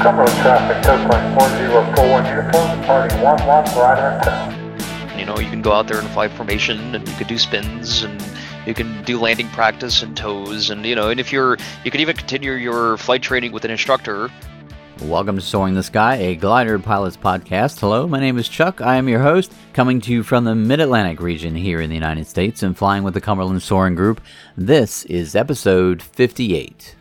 Cumberland traffic, Coastline 4041, uniform departing 11 right town. You know, you can go out there and fly formation, and you can do spins, and you can do landing practice and tows, and you know, and if you're, you can even continue your flight training with an instructor. Welcome to Soaring the Sky, a glider pilots podcast. Hello, my name is Chuck. I am your host, coming to you from the Mid Atlantic region here in the United States and flying with the Cumberland Soaring Group. This is episode 58.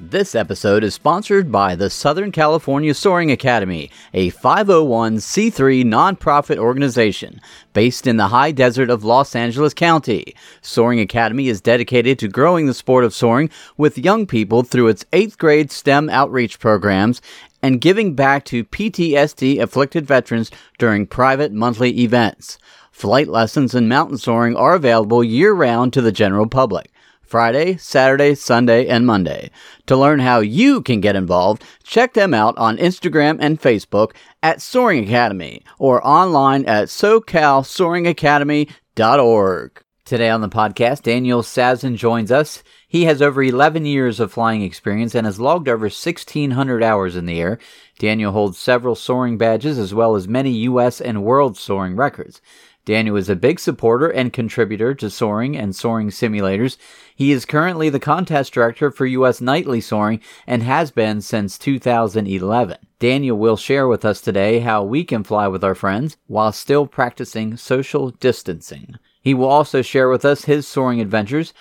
This episode is sponsored by the Southern California Soaring Academy, a 501c3 nonprofit organization based in the high desert of Los Angeles County. Soaring Academy is dedicated to growing the sport of soaring with young people through its 8th grade STEM outreach programs and giving back to PTSD afflicted veterans during private monthly events. Flight lessons and mountain soaring are available year round to the general public. Friday, Saturday, Sunday, and Monday. To learn how you can get involved, check them out on Instagram and Facebook at Soaring Academy or online at SoCalSoaringAcademy.org. Today on the podcast, Daniel Sazhin joins us. He has over 11 years of flying experience and has logged over 1,600 hours in the air. Daniel holds several soaring badges as well as many U.S. and world soaring records. Daniel is a big supporter and contributor to soaring and soaring simulators. He is currently the contest director for U.S. Nightly Soaring and has been since 2011. Daniel will share with us today how we can fly with our friends while still practicing social distancing. He will also share with us his soaring adventures.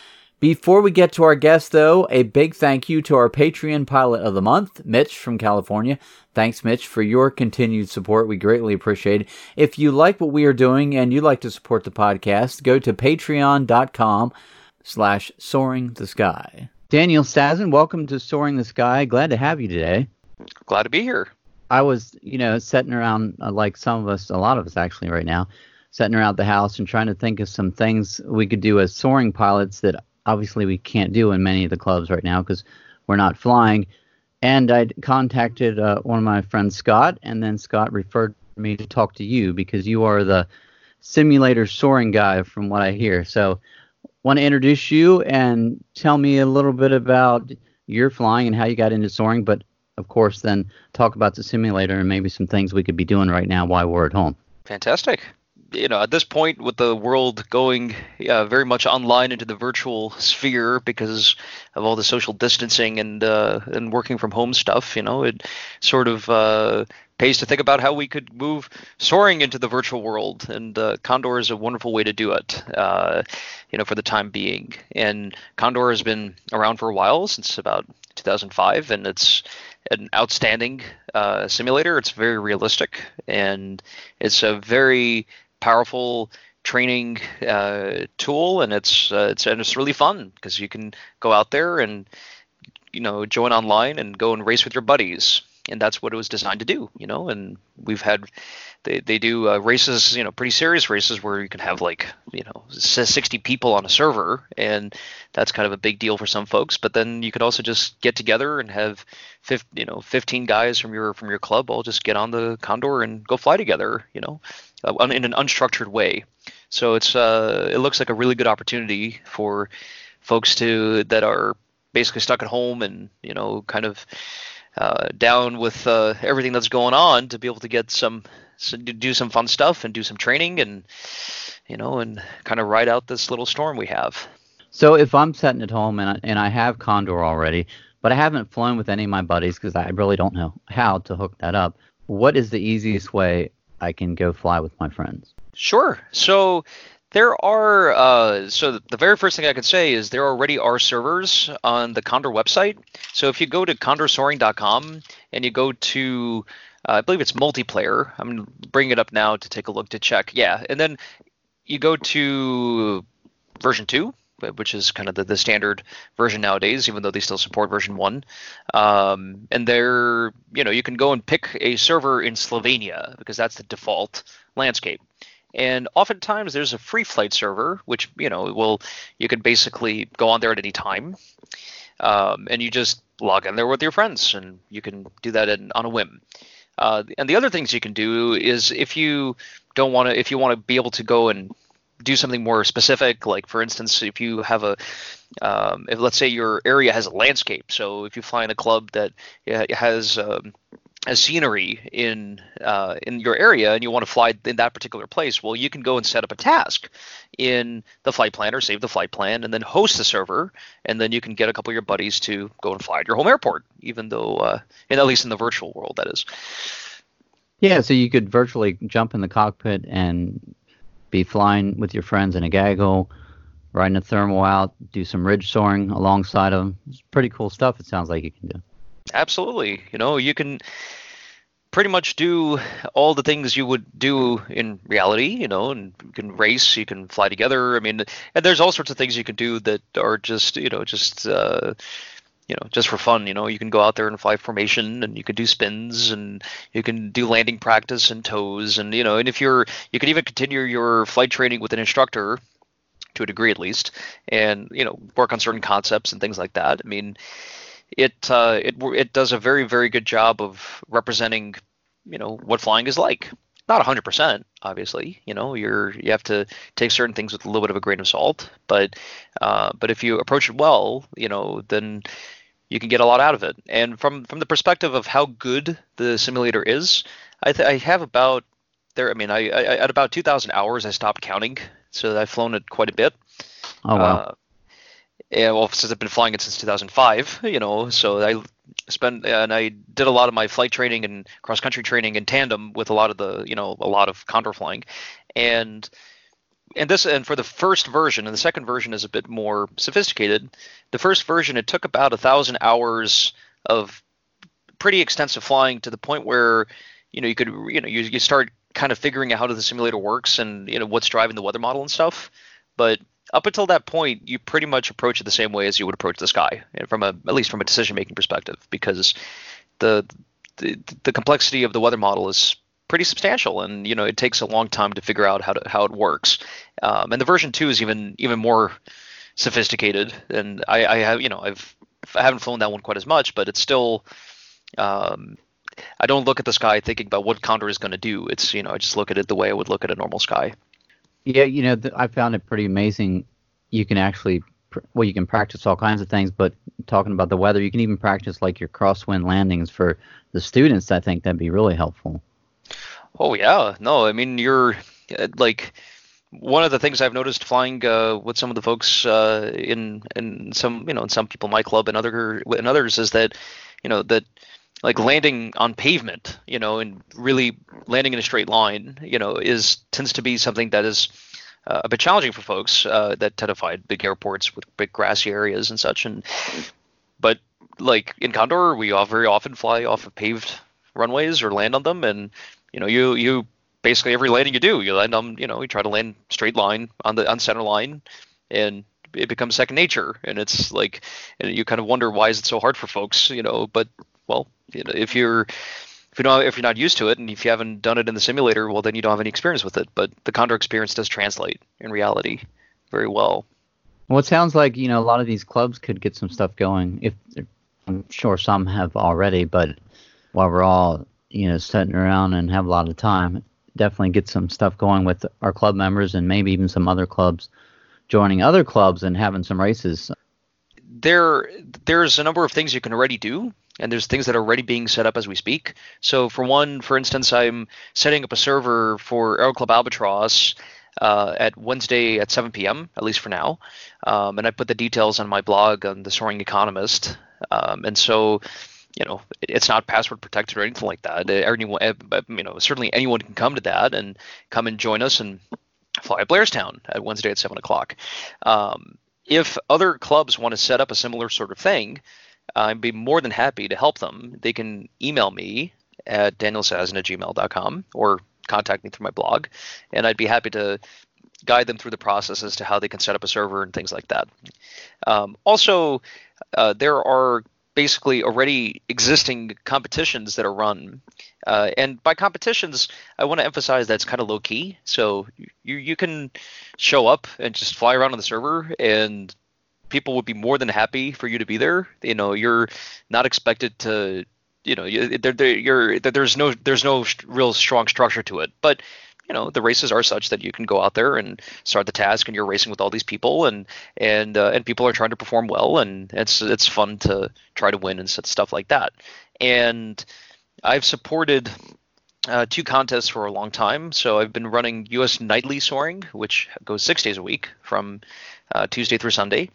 Before we get to our guest, though, a big thank you to our Patreon pilot of the month, Mitch from California. Thanks, Mitch, for your continued support. We greatly appreciate it. If you like what we are doing and you'd like to support the podcast, go to patreon.com slash soaring the sky. Daniel Sazhin, welcome to Soaring the Sky. Glad to have you today. Glad to be here. I was, you know, sitting around uh, like some of us, a lot of us actually right now, sitting around the house and trying to think of some things we could do as soaring pilots that obviously we can't do in many of the clubs right now because we're not flying. And I contacted uh, one of my friends, Scott, and then Scott referred me to talk to you because you are the simulator soaring guy from what I hear. So, want to introduce you and tell me a little bit about your flying and how you got into soaring, but of course, then talk about the simulator and maybe some things we could be doing right now while we're at home. Fantastic you know, at this point, with the world going uh, very much online into the virtual sphere because of all the social distancing and uh, and working from home stuff, you know, it sort of uh, pays to think about how we could move soaring into the virtual world. And uh, Condor is a wonderful way to do it, uh, you know, for the time being. And Condor has been around for a while, since about 2005, and it's an outstanding uh, simulator. It's very realistic, and it's a very powerful training uh, tool, and it's uh, it's and it's really fun because you can go out there and you know join online and go and race with your buddies, and that's what it was designed to do. You know, and we've had they they do uh, races, you know, pretty serious races where you can have like you know 60 people on a server, and that's kind of a big deal for some folks. But then you could also just get together and have 50, you know 15 guys from your from your club all just get on the Condor and go fly together. You know, uh, in an unstructured way. So it's uh, it looks like a really good opportunity for folks to that are basically stuck at home and you know kind of uh, down with uh, everything that's going on to be able to get some so do some fun stuff and do some training and you know and kind of ride out this little storm we have. So if I'm sitting at home and I, and I have Condor already, but I haven't flown with any of my buddies because I really don't know how to hook that up. What is the easiest way I can go fly with my friends? Sure. So there are uh, so the very first thing I could say is there already are servers on the Condor website. So if you go to condorsoaring.com and you go to uh, I believe it's multiplayer. I'm bringing it up now to take a look to check. Yeah, and then you go to version two, which is kind of the, the standard version nowadays, even though they still support version one. Um, and they're, you know, you can go and pick a server in Slovenia because that's the default landscape. And oftentimes there's a free flight server, which, you know, will, you can basically go on there at any time. Um, and you just log in there with your friends and you can do that in, on a whim. Uh, and the other things you can do is if you don't want to, if you want to be able to go and do something more specific, like for instance, if you have a um, if let's say your area has a landscape, so if you find a club that has um, a scenery in uh, in your area and you want to fly in that particular place, well, you can go and set up a task in the flight planner, save the flight plan, and then host the server, and then you can get a couple of your buddies to go and fly at your home airport, even though, uh, at least in the virtual world, that is. Yeah, so you could virtually jump in the cockpit and be flying with your friends in a gaggle, riding a thermal out, do some ridge soaring alongside them. It's pretty cool stuff. It sounds like you can do. Absolutely. You know, you can pretty much do all the things you would do in reality, you know, and you can race, you can fly together. I mean, and there's all sorts of things you can do that are just, you know, just uh, you know, just for fun. You know, you can go out there and fly formation, and you can do spins, and you can do landing practice and tows and you know, and if you're, you can even continue your flight training with an instructor to a degree at least, and you know, work on certain concepts and things like that. I mean, it uh, it it does a very very good job of representing you know what flying is like. Not 100%, obviously. You know, you're you have to take certain things with a little bit of a grain of salt, but uh, but if you approach it well, you know, then you can get a lot out of it. And from from the perspective of how good the simulator is, I, th- I have about there. I mean, I, I at about 2,000 hours, I stopped counting, so I've flown it quite a bit. Oh wow. Uh, yeah, well, since I've been flying it since 2005, you know, so I spent and I did a lot of my flight training and cross country training in tandem with a lot of the, you know, a lot of condor flying, and and this and for the first version and the second version is a bit more sophisticated. The first version it took about a thousand hours of pretty extensive flying to the point where you know you could you know you, you start kind of figuring out how the simulator works and you know what's driving the weather model and stuff but up until that point, you pretty much approach it the same way as you would approach the sky, from a at least from a decision making perspective, because the, the the complexity of the weather model is pretty substantial, and you know it takes a long time to figure out how to how it works. Um, and the version two is even even more sophisticated, and I, I have you know I've I haven't flown that one quite as much, but it's still. Um, I don't look at the sky thinking about what Condor is going to do. It's you know I just look at it the way I would look at a normal sky. Yeah, you know, th- I found it pretty amazing. You can actually, pr- well, you can practice all kinds of things, but talking about the weather, you can even practice like your crosswind landings for the students. I think that'd be really helpful. Oh yeah, no, I mean you're uh, like one of the things I've noticed flying uh, with some of the folks uh, in in some you know in some people my club and other and others is that you know that like landing on pavement, you know, and really landing in a straight line, you know, is tends to be something that is uh, a bit challenging for folks uh, that fly big airports with big grassy areas and such. And but like in Condor, we all very often fly off of paved runways or land on them, and you know, you you basically every landing you do, you land on, you know, you try to land straight line on the on center line, and it becomes second nature. And it's like, and you kind of wonder why is it so hard for folks, you know, but well, you know, if you're if you don't if you're not used to it and if you haven't done it in the simulator, well then you don't have any experience with it. But the Condor experience does translate in reality very well. Well, it sounds like you know a lot of these clubs could get some stuff going. If I'm sure some have already, but while we're all you know sitting around and have a lot of time, definitely get some stuff going with our club members and maybe even some other clubs joining other clubs and having some races. There, there's a number of things you can already do and there's things that are already being set up as we speak. So for one, for instance, I'm setting up a server for Aero Club Albatross uh, at Wednesday at 7 p.m. at least for now, um, and I put the details on my blog on the Soaring Economist. Um, and so, you know, it's not password protected or anything like that. Anyone, eh, you know, certainly anyone can come to that and come and join us and fly at Blairstown at Wednesday at 7 o'clock. Um, if other clubs want to set up a similar sort of thing, I'd be more than happy to help them. They can email me at danielsazhin at gmail.com or contact me through my blog, and I'd be happy to guide them through the process as to how they can set up a server and things like that. Um, also, uh, there are basically already existing competitions that are run. Uh, and by competitions, I want to emphasize that it's kind of low key. So you you can show up and just fly around on the server and people would be more than happy for you to be there. You know, you're not expected to, you know, there, you're, there's no there's no real strong structure to it. But you know the races are such that you can go out there and start the task and you're racing with all these people and and uh, and people are trying to perform well and it's it's fun to try to win and stuff like that and I've supported uh, two contests for a long time. So I've been running U.S. nightly soaring, which goes six days a week from uh, Tuesday through Sunday,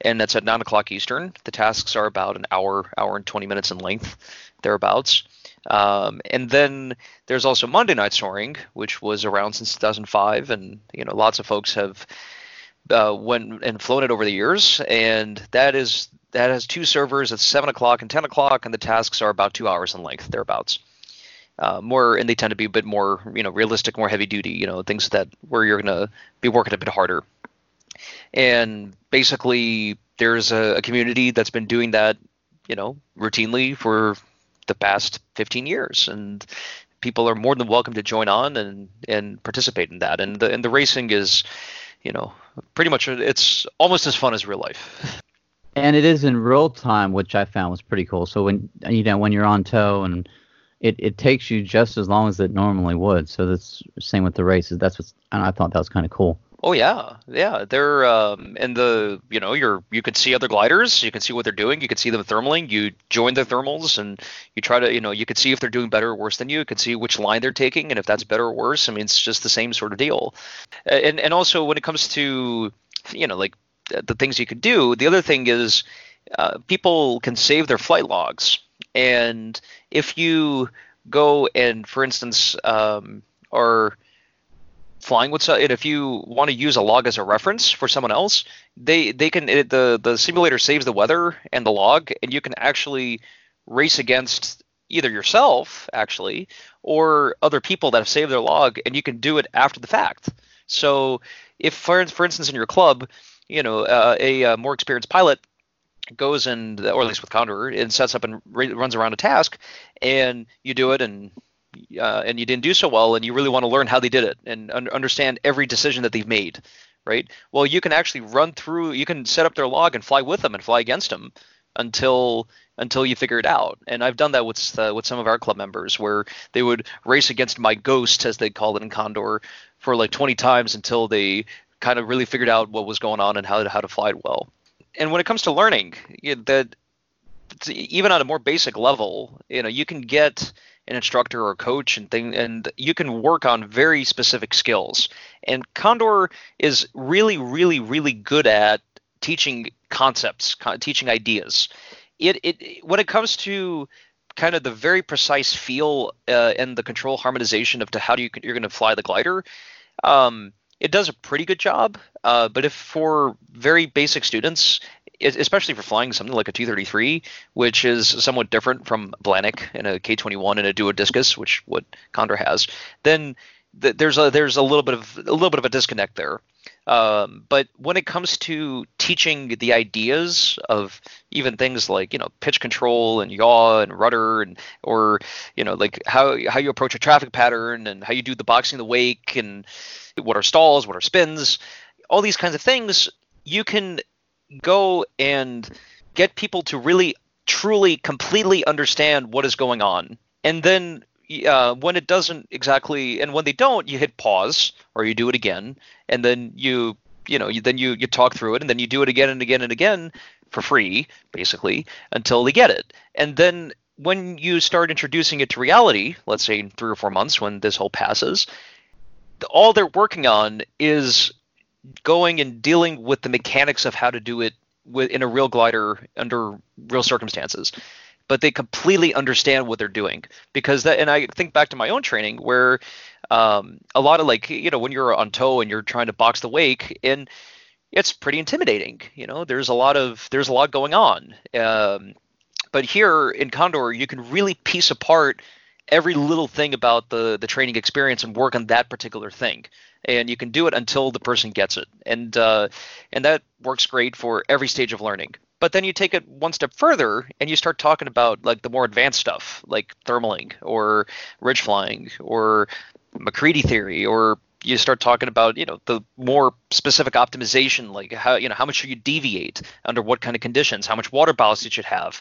and that's at nine o'clock Eastern. The tasks are about an hour, hour and twenty minutes in length, thereabouts. Um, and then there's also Monday Night Soaring, which was around since 2005, and you know lots of folks have uh, went and flown it over the years, and that is that has two servers at seven o'clock and ten o'clock, and the tasks are about two hours in length, thereabouts. Uh, more, and they tend to be a bit more, you know, realistic, more heavy duty, you know, things that where you're gonna be working a bit harder. And basically, there's a, a community that's been doing that, you know, routinely for the past 15 years, and people are more than welcome to join on and and participate in that. And the and the racing is, you know, pretty much it's almost as fun as real life. And it is in real time, which I found was pretty cool. So when you know when you're on tow and it, it takes you just as long as it normally would. So that's same with the races. That's what I thought that was kind of cool. Oh yeah, yeah. They're um, and the you know you're you can see other gliders. You can see what they're doing. You can see them thermaling. You join the thermals and you try to you know you can see if they're doing better or worse than you. You can see which line they're taking and if that's better or worse. I mean it's just the same sort of deal. And and also when it comes to you know like the things you could do, the other thing is uh, people can save their flight logs. And if you go and for instance um, are flying with and if you want to use a log as a reference for someone else they they can it, the the simulator saves the weather and the log and you can actually race against either yourself actually or other people that have saved their log and you can do it after the fact. So if for, for instance in your club you know uh, a, a, more experienced pilot goes and or at least with condor and sets up and runs around a task and you do it and uh, and you didn't do so well and you really want to learn how they did it and un- understand every decision that they've made right? Well you can actually run through you can set up their log and fly with them and fly against them until until you figure it out. And i've done that with uh, with some of our club members where they would race against my ghost as they call it in condor for like 20 times until they kind of really figured out what was going on and how to, how to fly it well. And when it comes to learning you know, that even on a more basic level you know you can get an instructor or coach and thing and you can work on very specific skills. And condor is really really really good at teaching concepts teaching ideas. It, it when it comes to kind of the very precise feel uh, and the control harmonization of to how do you you're going to fly the glider um, it does a pretty good job uh, but if for very basic students especially for flying something like a 233, which is somewhat different from Blanik and a K21 and a Duodiscus, which what Condor has, then th- there's a there's a little bit of a little bit of a disconnect there. Um, but when it comes to teaching the ideas of even things like you know pitch control and yaw and rudder and or you know like how how you approach a traffic pattern and how you do the boxing the wake and what are stalls, what are spins, all these kinds of things, you can go and get people to really truly completely understand what is going on. And then uh, when it doesn't exactly and when they don't you hit pause or you do it again. And then you you know you, then you you talk through it and then you do it again and again and again for free basically until they get it. And then when you start introducing it to reality let's say in three or four months when this whole passes all they're working on is going and dealing with the mechanics of how to do it with, in a real glider under real circumstances. But they completely understand what they're doing. Because that and i think back to my own training where um, a lot of like you know when you're on tow and you're trying to box the wake and it's pretty intimidating you know there's a lot of there's a lot going on. Um, but here in condor you can really piece apart every little thing about the the training experience and work on that particular thing and you can do it until the person gets it. And uh, and that works great for every stage of learning. But then you take it one step further and you start talking about like the more advanced stuff like thermaling or ridge flying or MacCready theory or you start talking about you know the more specific optimization like how you know how much should you deviate under what kind of conditions how much water ballast you should have.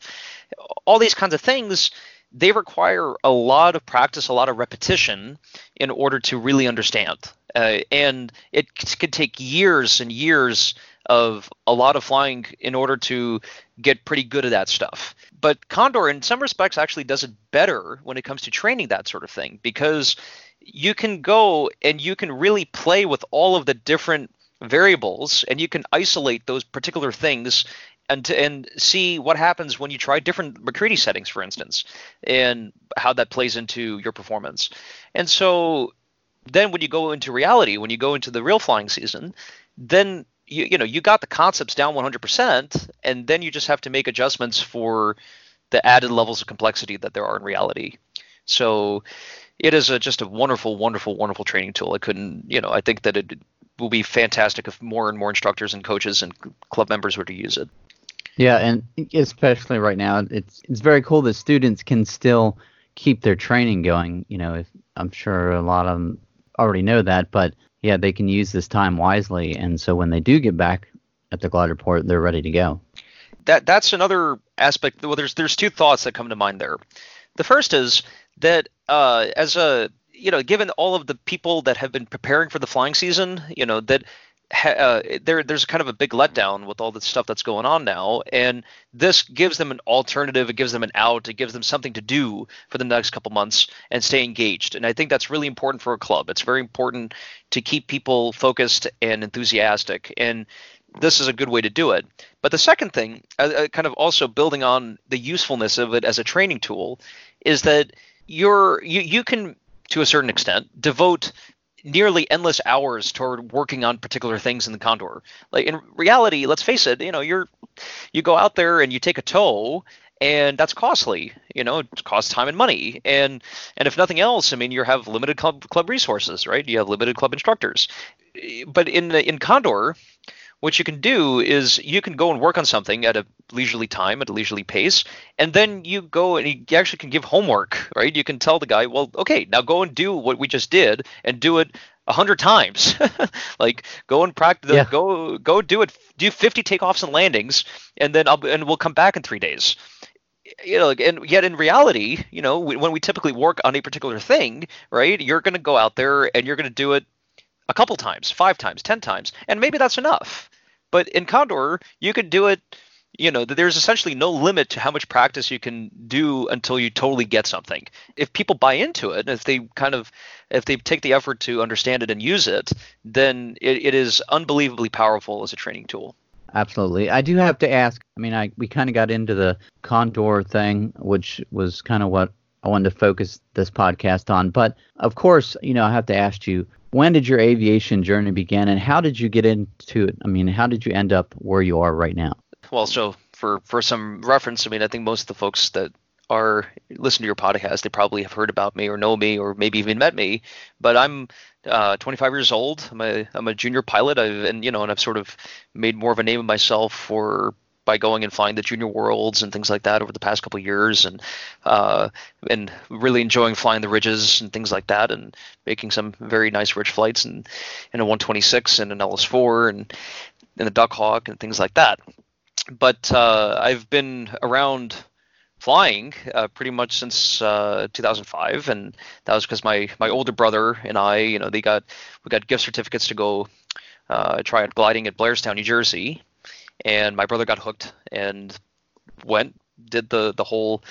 All these kinds of things they require a lot of practice, a lot of repetition in order to really understand. Uh, and it could take years and years of a lot of flying in order to get pretty good at that stuff. But Condor, in some respects, actually does it better when it comes to training that sort of thing because you can go and you can really play with all of the different variables and you can isolate those particular things and to, and see what happens when you try different MacCready settings, for instance, and how that plays into your performance. And so then when you go into reality, when you go into the real flying season, then you you know you got the concepts down 100%, and then you just have to make adjustments for the added levels of complexity that there are in reality. So it is a, just a wonderful, wonderful, wonderful training tool. I couldn't, you know, I think that it will be fantastic if more and more instructors and coaches and club members were to use it. Yeah, and especially right now, it's it's very cool that students can still keep their training going. You know, if, I'm sure a lot of them already know that, but yeah, they can use this time wisely, and so when they do get back at the glider port, they're ready to go. That that's another aspect. Well, there's there's two thoughts that come to mind there. The first is that uh, as a you know, given all of the people that have been preparing for the flying season, you know, that uh, there there's kind of a big letdown with all the stuff that's going on now, and this gives them an alternative. It gives them an out. It gives them something to do for the next couple months and stay engaged. And I think that's really important for a club. It's very important to keep people focused and enthusiastic. And this is a good way to do it. But the second thing, uh, uh kind of also building on the usefulness of it as a training tool, is that you're you, you can to a certain extent devote nearly endless hours toward working on particular things in the condor. Like in reality let's face it you know you're you go out there and you take a tow and that's costly you know it costs time and money. And and if nothing else i mean you have limited club club resources right? You have limited club instructors. But in in condor what you can do is you can go and work on something at a leisurely time, at a leisurely pace, and then you go and you actually can give homework, right? You can tell the guy, well, okay, now go and do what we just did and do it a hundred times. like go and practice, yeah. go go do it, do 50 takeoffs and landings, and then I'll and we'll come back in three days you know, and yet in reality, you know, when we typically work on a particular thing, right, you're going to go out there and you're going to do it a couple times, five times, ten times, and maybe that's enough. But in Condor, you could do it. You know, there's essentially no limit to how much practice you can do until you totally get something. If people buy into it, if they kind of, if they take the effort to understand it and use it, then it, it is unbelievably powerful as a training tool. Absolutely. I do have to ask. I mean, I we kind of got into the Condor thing, which was kind of what I wanted to focus this podcast on. But of course, you know, I have to ask you, when did your aviation journey begin and how did you get into it? I mean, how did you end up where you are right now? Well, so for for some reference, I mean, I think most of the folks that are listen to your podcast, they probably have heard about me or know me or maybe even met me. But I'm uh, 25 years old. I'm a I'm a junior pilot. I've and you know, and I've sort of made more of a name of myself for by going and flying the junior worlds and things like that over the past couple years, and uh, and really enjoying flying the ridges and things like that, and making some very nice ridge flights and in a 126 and an LS4 and in the Duck Hawk and things like that. But uh, I've been around flying uh, pretty much since uh, 2005, and that was because my my older brother and I, you know, they got we got gift certificates to go uh, try out gliding at Blairstown, New Jersey, and my brother got hooked and went did the the whole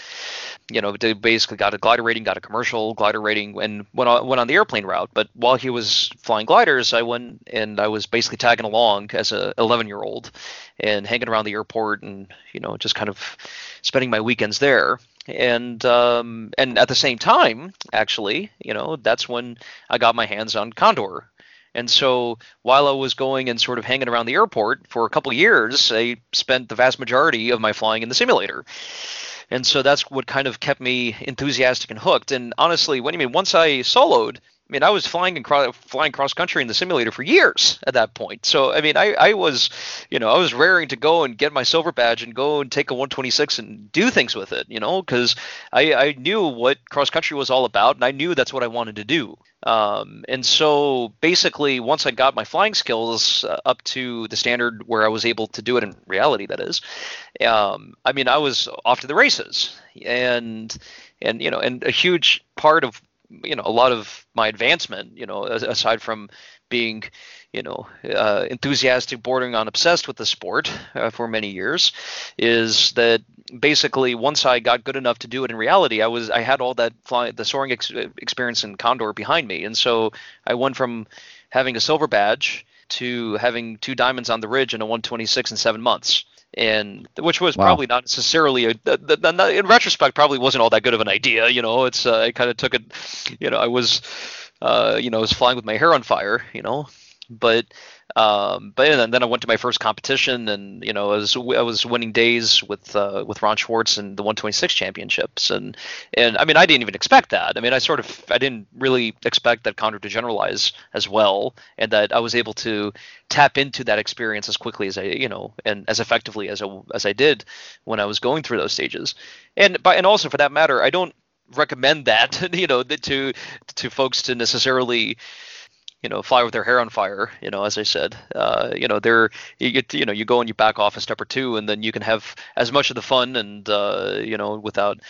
you know did basically got a glider rating got a commercial glider rating and went on went on the airplane route. But while he was flying gliders i went and i was basically tagging along as a 11 year old and hanging around the airport and you know just kind of spending my weekends there. And um, and at the same time actually you know that's when i got my hands on condor and so while I was going and sort of hanging around the airport for a couple years, I spent the vast majority of my flying in the simulator. And so that's what kind of kept me enthusiastic and hooked. And honestly, when you mean once I soloed, I mean, I was flying and flying cross country in the simulator for years at that point. So, I mean, I, I was, you know, I was raring to go and get my silver badge and go and take a 126 and do things with it, you know, because I, I knew what cross country was all about and I knew that's what I wanted to do. Um, and so basically, once I got my flying skills uh, up to the standard where I was able to do it in reality, that is, um, I mean, I was off to the races. And, and you know, and a huge part of you know a lot of my advancement you know aside from being you know uh, enthusiastic bordering on obsessed with the sport uh, for many years is that basically once i got good enough to do it in reality i was i had all that flying the soaring ex- experience in condor behind me. And so i went from having a silver badge to having two diamonds on the ridge in a 126 in seven months and which was wow. probably not necessarily a, in retrospect probably wasn't all that good of an idea you know it's uh, i kind of took it you know i was uh, you know i was flying with my hair on fire you know but um, but and then I went to my first competition, and you know, I was I was winning days with uh, with Ron Schwartz and the 126 championships, and and I mean, I didn't even expect that. I mean, I sort of I didn't really expect that Condor to generalize as well, and that I was able to tap into that experience as quickly as I you know and as effectively as I, as I did when I was going through those stages, and by and also for that matter, I don't recommend that you know to to folks to necessarily you know fly with their hair on fire you know as i said. Uh, you know they're you get you know you go and you back off a step or two and then you can have as much of the fun and uh, you know without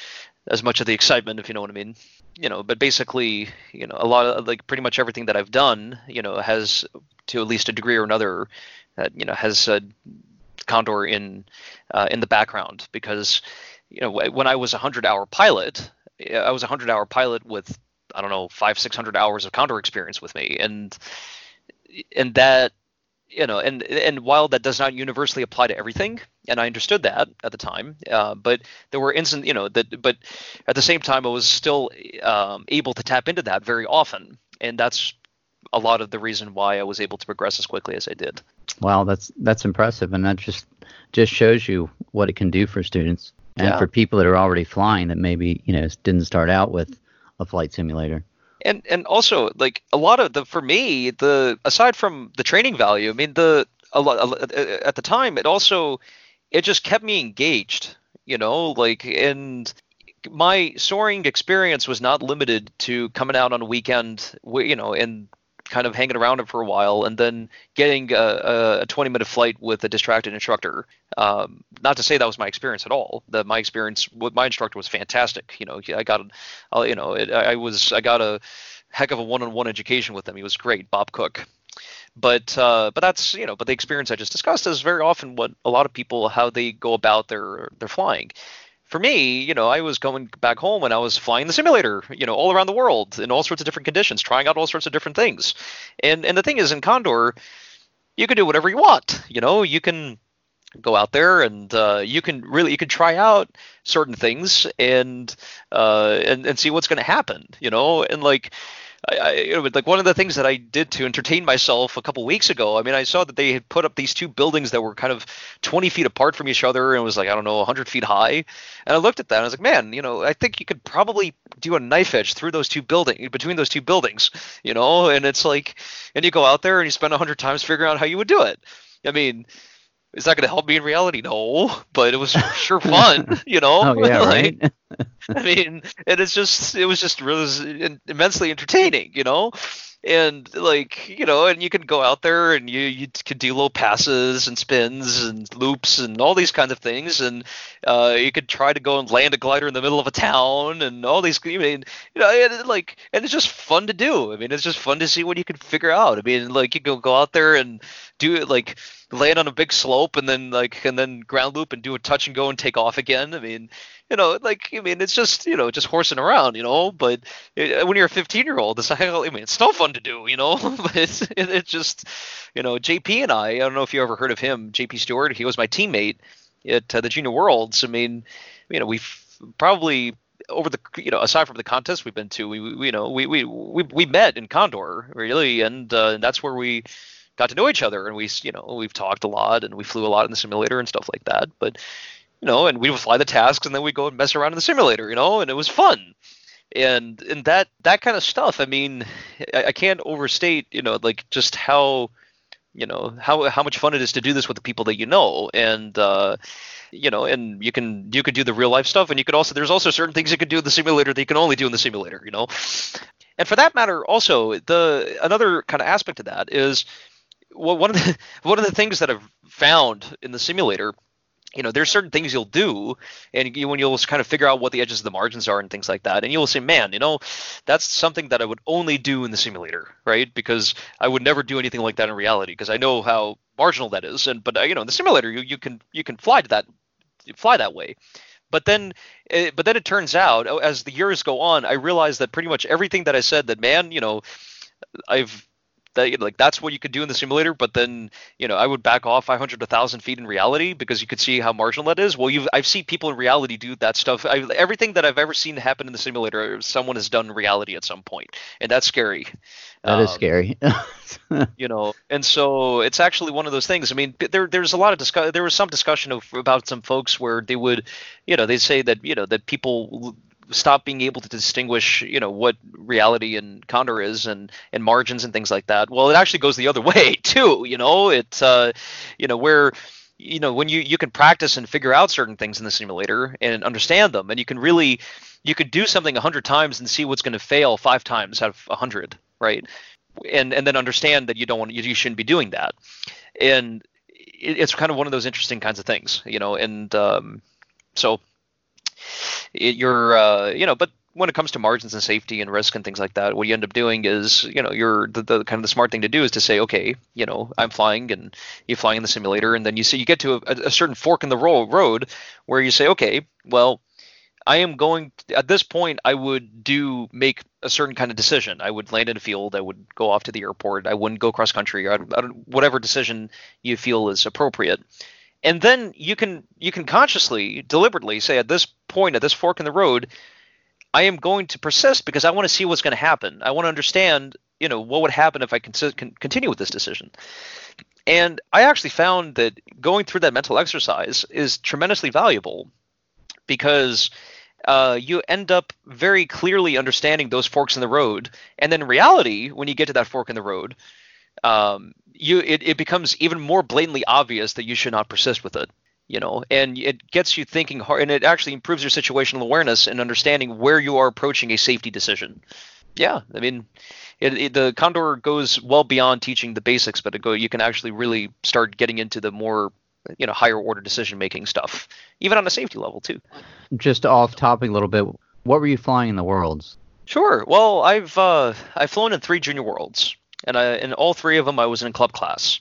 as much of the excitement if you know what i mean. You know but basically you know a lot of like pretty much everything that i've done you know has to at least a degree or another uh, you know has a condor in uh, in the background. Because you know when i was a 100 hour pilot i was a 100 hour pilot with I don't know five six hundred hours of Condor experience with me, and and that you know, and and while that does not universally apply to everything, and I understood that at the time, uh, but there were instances, you know, that but at the same time, I was still um, able to tap into that very often, and that's a lot of the reason why I was able to progress as quickly as I did. Wow, that's that's impressive, and that just just shows you what it can do for students and yeah. for people that are already flying that maybe you know didn't start out with a flight simulator. And and also like a lot of the for me the aside from the training value, I mean the a lot at the time it also it just kept me engaged, you know, like and my soaring experience was not limited to coming out on a weekend, you know, and kind of hanging around him for a while and then getting a, a 20 minute flight with a distracted instructor. Um, not to say that was my experience at all. That my experience with my instructor was fantastic. You know, I got, uh, you know, it, I was I got a heck of a one-on-one education with him. He was great, Bob Cook. But uh, but that's you know, but the experience I just discussed is very often what a lot of people how they go about their their flying for me, you know, I was going back home and I was flying the simulator, you know, all around the world in all sorts of different conditions, trying out all sorts of different things. And and the thing is, in Condor, you can do whatever you want. You know, you can go out there and uh, you can really you can try out certain things and uh, and and see what's going to happen. You know, and like I, I, you know, like one of the things that I did to entertain myself a couple weeks ago. I mean, I saw that they had put up these two buildings that were kind of 20 feet apart from each other and was like I don't know 100 feet high. And I looked at that and I was like, man, you know, I think you could probably do a knife edge through those two buildings between those two buildings, you know. And it's like, and you go out there and you spend 100 times figuring out how you would do it. I mean, is that going to help me in reality? No, but it was sure fun, you know. Oh yeah, like, right. I mean, and it's just it was just really immensely entertaining, you know and like you know and you can go out there and you you can do little passes and spins and loops and all these kinds of things and uh, you could try to go and land a glider in the middle of a town and all these I mean you know and like and it's just fun to do I mean it's just fun to see what you can figure out I mean like you can go out there and do it like land on a big slope and then like and then ground loop and do a touch and go and take off again I mean you know, like I mean, it's just you know, just horsing around, you know. But it, when you're a 15 year old, it's I mean, it's still fun to do, you know. but it's it, it's just, you know, JP and I. I don't know if you ever heard of him, JP Stewart. He was my teammate at uh, the Junior Worlds. I mean, you know, we've probably over the you know aside from the contest we've been to we, we you know we, we we we met in condor really and uh, that's where we got to know each other and we you know we've talked a lot and we flew a lot in the simulator and stuff like that but you know, and we would fly the tasks and then we'd go and mess around in the simulator, you know, and it was fun. and and that that kind of stuff. I mean, I, I can't overstate, you know, like just how you know how how much fun it is to do this with the people that you know and uh you know and you can you could do the real life stuff and you could also there's also certain things you can do in the simulator that you can only do in the simulator you know and for that matter also the another kind of aspect of that is well, one of the one of the things that i've found in the simulator you know, there's certain things you'll do, and you, when you'll kind of figure out what the edges of the margins are and things like that, and you'll say, man, you know, that's something that I would only do in the simulator, right? Because I would never do anything like that in reality, because I know how marginal that is. And but uh, you know, in the simulator, you, you can you can fly to that fly that way. But then, it, but then it turns out, oh, as the years go on, I realize that pretty much everything that I said that man, you know, I've that like that's what you could do in the simulator but then you know i would back off 500 to 1000 feet in reality because you could see how marginal that is. Well you've i've seen people in reality do that stuff. I, everything that i've ever seen happen in the simulator someone has done in reality at some point and that's scary. That um, is scary. you know and so it's actually one of those things. I mean there there's a lot of discuss there was some discussion of about some folks where they would you know they say that you know that people stop being able to distinguish, you know, what reality and Condor is and and margins and things like that. Well, it actually goes the other way too. You know, it uh, you know where you know when you you can practice and figure out certain things in the simulator and understand them, and you can really you could do something a hundred times and see what's going to fail five times out of a hundred, right? And and then understand that you don't want you, you shouldn't be doing that, and it, it's kind of one of those interesting kinds of things, you know. And um, so it, you're uh, you know, but when it comes to margins and safety and risk and things like that, what you end up doing is, you know, you're the, the kind of the smart thing to do is to say, okay, you know, I'm flying and you're flying in the simulator, and then you see you get to a, a certain fork in the road where you say, okay, well, I am going to, at this point. I would do make a certain kind of decision. I would land in a field. I would go off to the airport. I wouldn't go cross country. Or whatever decision you feel is appropriate and then you can you can consciously deliberately say at this point at this fork in the road i am going to persist because i want to see what's going to happen. I want to understand you know what would happen if i can continue with this decision. And i actually found that going through that mental exercise is tremendously valuable because uh, you end up very clearly understanding those forks in the road. And then reality when you get to that fork in the road um, you it, it becomes even more blatantly obvious that you should not persist with it you know? And it gets you thinking hard and it actually improves your situational awareness and understanding where you are approaching a safety decision. Yeah i mean it, it, the condor goes well beyond teaching the basics but it go you can actually really start getting into the more you know higher order decision making stuff even on a safety level too. Just off topic a little bit what were you flying in the worlds? Sure. Well i've uh i've flown in three junior worlds and I, in all three of them I was in club class.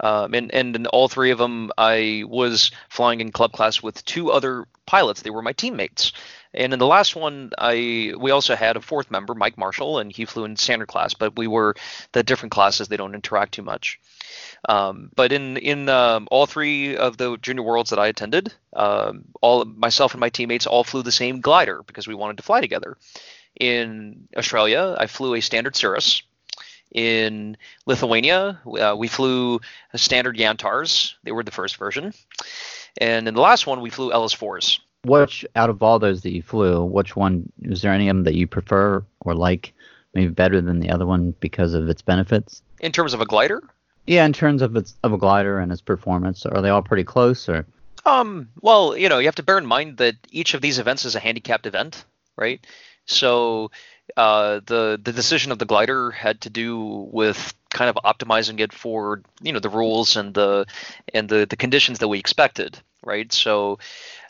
Um, and, and in all three of them, I was flying in club class with two other pilots. They were my teammates. And in the last one, I we also had a fourth member, Mike Marshall, and he flew in standard class. But we were the different classes; they don't interact too much. Um, but in in um, all three of the junior worlds that I attended, um, all myself and my teammates all flew the same glider because we wanted to fly together. In Australia, I flew a standard Cirrus, in Lithuania, uh, we flew standard Yantars. They were the first version. And in the last one, we flew LS4s. Which, out of all those that you flew, which one, is there any of them that you prefer or like maybe better than the other one because of its benefits? In terms of a glider? Yeah, in terms of its of a glider and its performance, are they all pretty close or? Um, well, you know, you have to bear in mind that each of these events is a handicapped event, right? So uh, the the decision of the glider had to do with kind of optimizing it for you know the rules and the and the, the conditions that we expected, right? So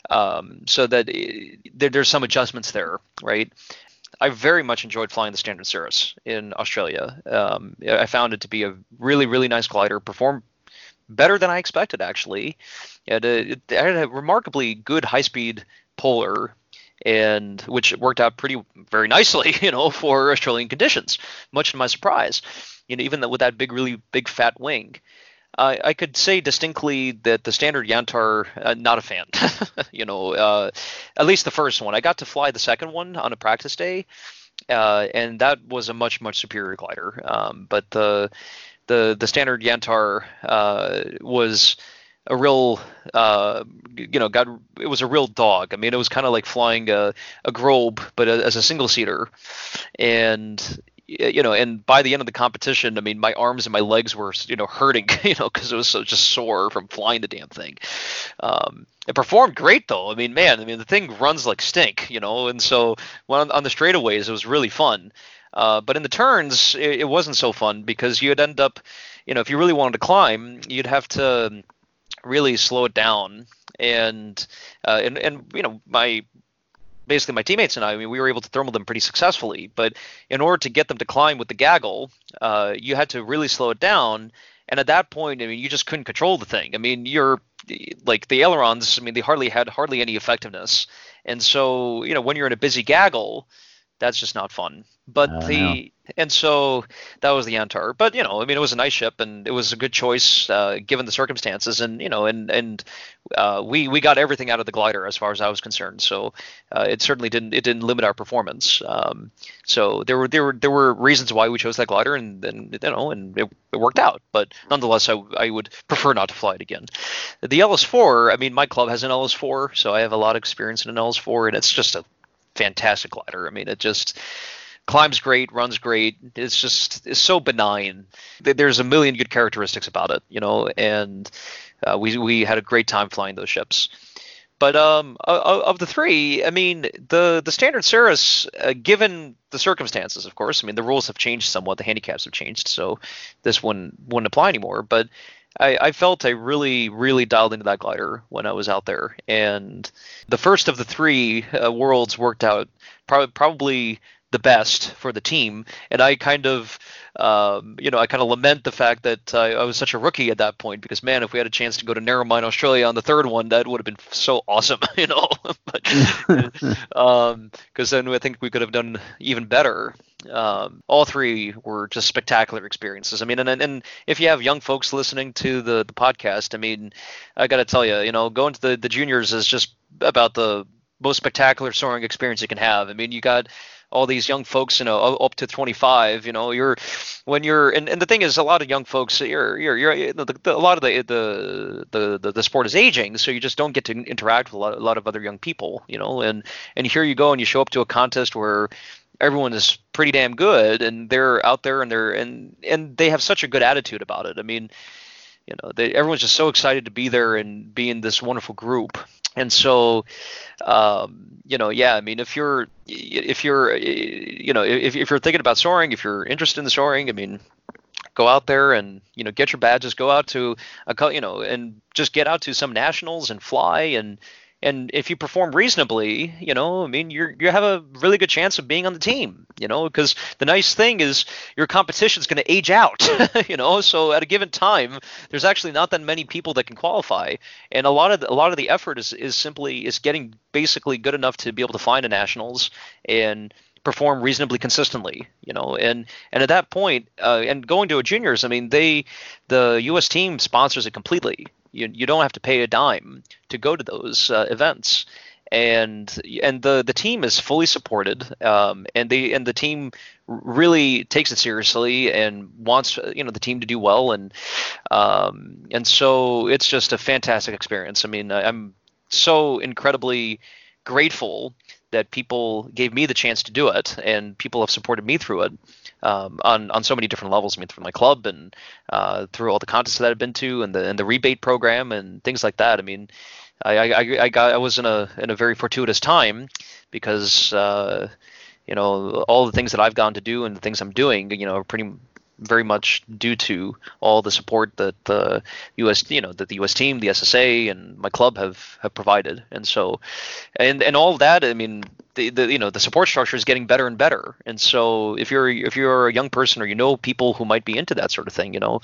um, so that it, there, there's some adjustments there, right? I very much enjoyed flying the Standard Cirrus in Australia. Um, I found it to be a really really nice glider, performed better than I expected actually. It had a, it had a remarkably good high speed polar and which worked out pretty very nicely, you know, for Australian conditions. Much to my surprise, you know, even with that big, really big fat wing. I, I could say distinctly that the standard Yantar, uh, not a fan. you know, uh, at least the first one. I got to fly the second one on a practice day, uh, and that was a much much superior glider. Um, but the the the standard Yantar uh, was a real uh, you know got it was a real dog. I mean, it was kind of like flying a, a Grob, but a, as a single seater, and you know, and by the end of the competition, I mean, my arms and my legs were, you know, hurting, you know, because it was so just sore from flying the damn thing. Um, it performed great though. I mean, man, I mean, the thing runs like stink, you know, and so on, on the straightaways, it was really fun. Uh, but in the turns, it, it wasn't so fun because you'd end up, you know, if you really wanted to climb, you'd have to really slow it down. And uh, and and you know, my basically my teammates and I, I mean, we were able to thermal them pretty successfully. But in order to get them to climb with the gaggle, uh, you had to really slow it down. And at that point, I mean, you just couldn't control the thing. I mean, you're like the ailerons. I mean, they hardly had hardly any effectiveness. And so, you know, when you're in a busy gaggle, that's just not fun. But the and so that was the Antar. But you know, I mean, it was a nice ship, and it was a good choice uh, given the circumstances. And you know, and and uh, we we got everything out of the glider as far as I was concerned. So uh, it certainly didn't it didn't limit our performance. Um, so there were there were there were reasons why we chose that glider, and then you know, and it, it worked out. But nonetheless, I I would prefer not to fly it again. The LS4, I mean, my club has an LS4, so I have a lot of experience in an LS4, and it's just a fantastic glider. I mean, it just climbs great, runs great. It's just it's so benign. There's a million good characteristics about it, you know, and uh, we we had a great time flying those ships. But um, of the three, I mean, the the standard Cirrus, uh, given the circumstances, of course, I mean, the rules have changed somewhat, the handicaps have changed, so this one wouldn't apply anymore. But I, I, felt I really, really dialed into that glider when I was out there. And the first of the three uh, worlds worked out pro- probably the best for the team. And I kind of, um, you know, I kind of lament the fact that I, I, was such a rookie at that point because, man, if we had a chance to go to Narromine, Australia on the third one, that would have been so awesome, you know. but um, because then I think we could have done even better um, all three were just spectacular experiences. I mean, and, and if you have young folks listening to the, the podcast, I mean, I got to tell you, you know, going to the, the juniors is just about the most spectacular soaring experience you can have. I mean, you got all these young folks, you know, up to 25, you know, you're when you're and, and the thing is, a lot of young folks, you're you're you're the, the, a lot of the, the the the sport is aging, so you just don't get to interact with a lot, a lot of other young people, you know, and and here you go and you show up to a contest where everyone is pretty damn good and they're out there and they're and and they have such a good attitude about it. I mean, you know, they, everyone's just so excited to be there and be in this wonderful group. And so, um, you know, yeah, I mean, if you're if you're you know if if you're thinking about soaring, if you're interested in soaring, I mean, go out there and you know get your badges, go out to a you know and just get out to some nationals and fly and and if you perform reasonably, you know, I mean, you you have a really good chance of being on the team, you know, because the nice thing is your competition is going to age out, you know. So at a given time, there's actually not that many people that can qualify, and a lot of the, a lot of the effort is is simply is getting basically good enough to be able to find a nationals and perform reasonably consistently, you know, and and at that point, uh, and going to a juniors, I mean, they the U.S. team sponsors it completely, you, you don't have to pay a dime to go to those uh, events. And and the the team is fully supported um, and they and the team really takes it seriously and wants you know the team to do well. And um, and so it's just a fantastic experience. I mean, I'm so incredibly grateful that people gave me the chance to do it and people have supported me through it um, on on so many different levels. I mean, through my club and uh, through all the contests that I've been to, and the and the rebate program and things like that. I mean, I, I, I got I was in a in a very fortuitous time because uh, you know all the things that I've gone to do and the things I'm doing, you know, are pretty very much due to all the support that the U.S. you know that the U.S. team, the SSA, and my club have have provided, and so and and all that. I mean, the, the you know the support structure is getting better and better, and so if you're if you're a young person or you know people who might be into that sort of thing, you know,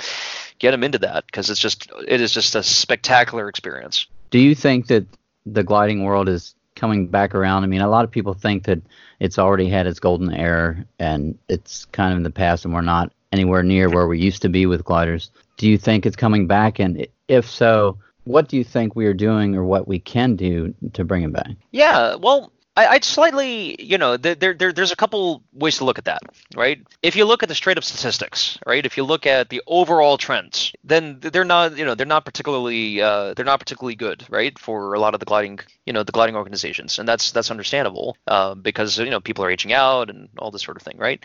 get them into that because it's just it is just a spectacular experience. Do you think that the gliding world is coming back around? I mean, a lot of people think that it's already had its golden era and it's kind of in the past, and we're not anywhere near where we used to be with gliders. Do you think it's coming back? And if so, what do you think we are doing or what we can do to bring it back? Yeah, well, I, I'd slightly, you know, there, there, there's a couple ways to look at that, right? If you look at the straight up statistics, right? If you look at the overall trends, then they're not, you know, they're not particularly, uh, they're not particularly good, right, for a lot of the gliding, you know, the gliding organizations, and that's that's understandable uh, because you know people are aging out and all this sort of thing, right?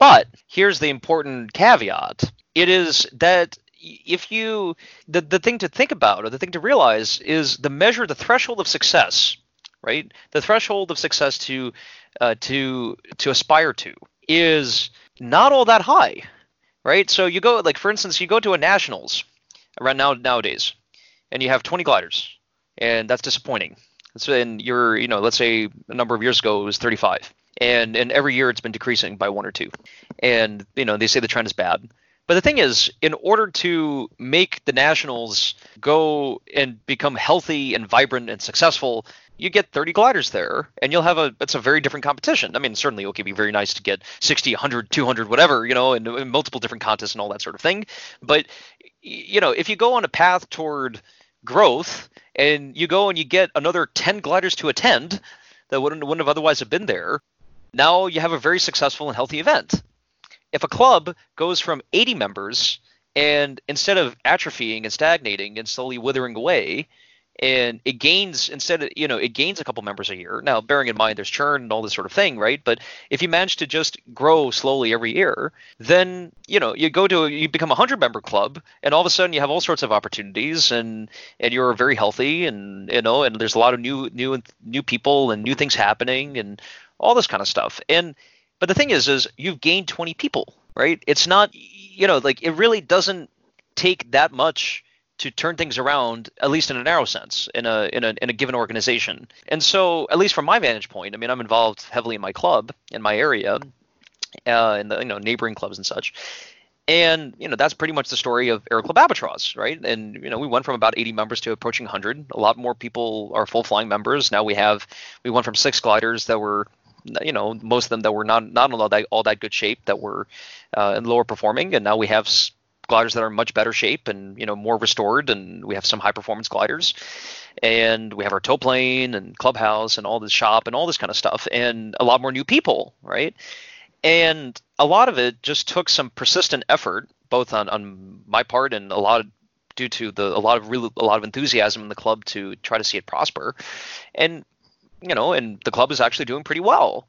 But here's the important caveat: it is that if you the, the thing to think about or the thing to realize is the measure the threshold of success right? The threshold of success to uh, to to aspire to is not all that high, right? So you go like for instance, you go to a nationals around now nowadays, and you have 20 gliders, and that's disappointing. So and you're you know let's say a number of years ago it was 35, and and every year it's been decreasing by one or two, and you know they say the trend is bad. But the thing is, in order to make the nationals go and become healthy and vibrant and successful, you get 30 gliders there and you'll have a it's a very different competition. I mean certainly it could be very nice to get 60 100 200 whatever you know and, and, multiple different contests and all that sort of thing. But you know if you go on a path toward growth and you go and you get another 10 gliders to attend that wouldn't, wouldn't have otherwise have been there now you have a very successful and healthy event. If a club goes from 80 members and instead of atrophying and stagnating and slowly withering away and it gains instead of you know it gains a couple members a year. Now bearing in mind there's churn and all this sort of thing right? But if you manage to just grow slowly every year then you know you go to you become a 100 member club and all of a sudden you have all sorts of opportunities and and you're very healthy and you know and there's a lot of new new new people and new things happening and all this kind of stuff. And but the thing is is you've gained 20 people right? It's not you know like it really doesn't take that much to turn things around, at least in a narrow sense, in a in a in a given organization. And so, at least from my vantage point, I mean, I'm involved heavily in my club in my area, uh, in the you know neighboring clubs and such. And you know that's pretty much the story of Aero Club Albatross, right? And you know we went from about 80 members to approaching 100. A lot more people are full flying members now. We have we went from six gliders that were you know most of them that were not not all that all that good shape that were uh, and lower performing, and now we have gliders that are in much better shape and you know more restored, and we have some high performance gliders, and we have our tow plane and clubhouse and all this shop and all this kind of stuff, and a lot more new people, right? And a lot of it just took some persistent effort, both on on my part and a lot of due to the a lot of real a lot of enthusiasm in the club to try to see it prosper, and you know, and the club is actually doing pretty well.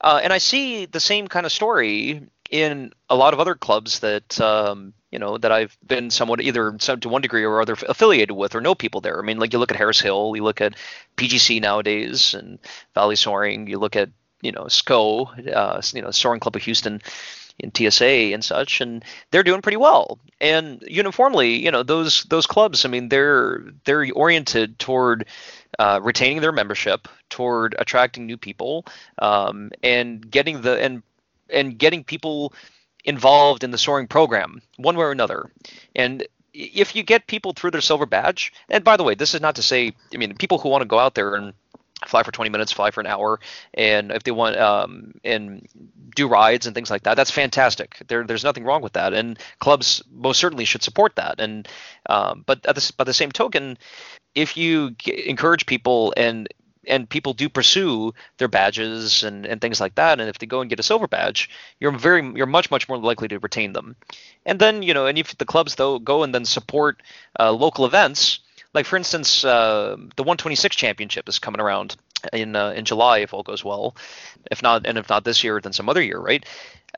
Uh, and I see the same kind of story in a lot of other clubs that um, you know that I've been somewhat either to one degree or other affiliated with or know people there. I mean, like you look at Harris Hill, you look at PGC nowadays, and Valley Soaring. You look at you know SCO, uh, you know Soaring Club of Houston in TSA and such, and they're doing pretty well. And uniformly, you know those those clubs. I mean, they're they're oriented toward uh, retaining their membership, toward attracting new people, um, and getting the and and getting people involved in the soaring program one way or another. And if you get people through their silver badge, and by the way, this is not to say, I mean, people who want to go out there and fly for 20 minutes, fly for an hour, and if they want um, and do rides and things like that, that's fantastic. There, there's nothing wrong with that, and clubs most certainly should support that. And um, but at by the same token, if you encourage people and and people do pursue their badges and, and things like that. And if they go and get a silver badge, you're very you're much much more likely to retain them. And then you know, and if the clubs though go and then support uh, local events, like for instance, uh, the 126 championship is coming around in uh, in July if all goes well. If not, and if not this year, then some other year, right?